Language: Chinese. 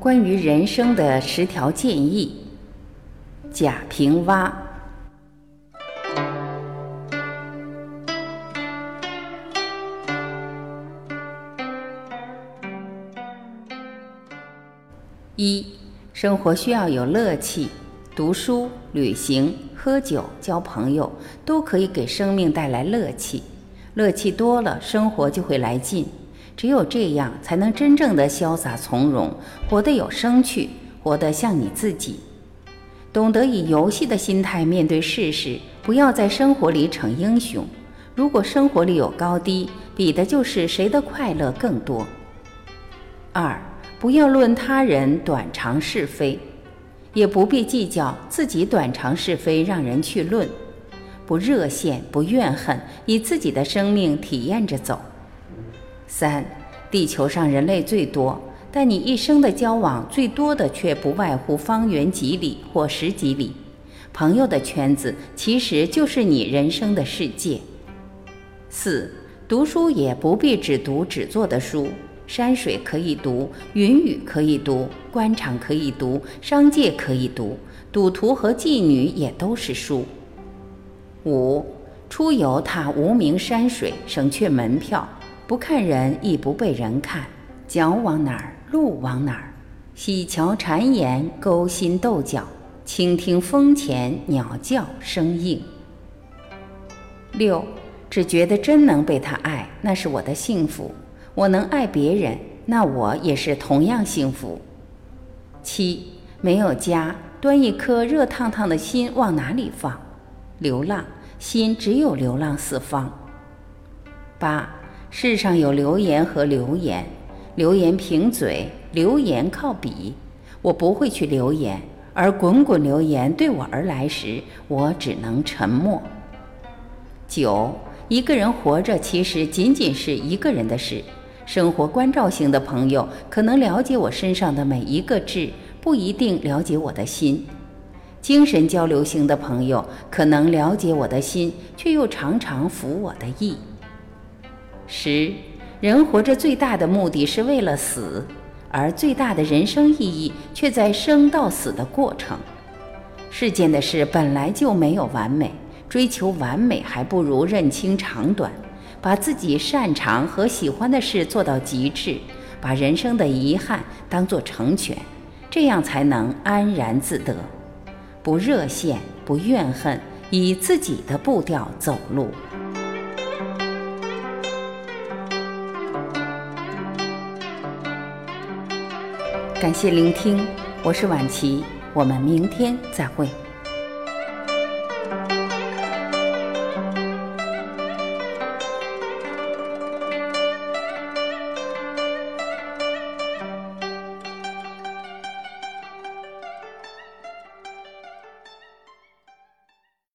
关于人生的十条建议，贾平凹。一，生活需要有乐趣，读书、旅行、喝酒、交朋友，都可以给生命带来乐趣。乐趣多了，生活就会来劲。只有这样，才能真正的潇洒从容，活得有生趣，活得像你自己。懂得以游戏的心态面对世事，不要在生活里逞英雄。如果生活里有高低，比的就是谁的快乐更多。二，不要论他人短长是非，也不必计较自己短长是非，让人去论。不热羡，不怨恨，以自己的生命体验着走。三，地球上人类最多，但你一生的交往最多的却不外乎方圆几里或十几里。朋友的圈子其实就是你人生的世界。四，读书也不必只读只做的书，山水可以读，云雨可以读，官场可以读，商界可以读，赌徒和妓女也都是书。五，出游踏无名山水，省却门票。不看人，亦不被人看。脚往哪儿，路往哪儿。喜瞧谗言，勾心斗角。倾听风前鸟叫声应。六，只觉得真能被他爱，那是我的幸福。我能爱别人，那我也是同样幸福。七，没有家，端一颗热烫烫的心往哪里放？流浪，心只有流浪四方。八。世上有流言和流言，流言凭嘴，流言靠笔。我不会去流言，而滚滚流言对我而来时，我只能沉默。九，一个人活着其实仅仅是一个人的事。生活关照型的朋友可能了解我身上的每一个痣，不一定了解我的心；精神交流型的朋友可能了解我的心，却又常常服我的意。十，人活着最大的目的是为了死，而最大的人生意义却在生到死的过程。世间的事本来就没有完美，追求完美还不如认清长短，把自己擅长和喜欢的事做到极致，把人生的遗憾当作成全，这样才能安然自得，不热羡，不怨恨，以自己的步调走路。感谢聆听，我是晚琪，我们明天再会。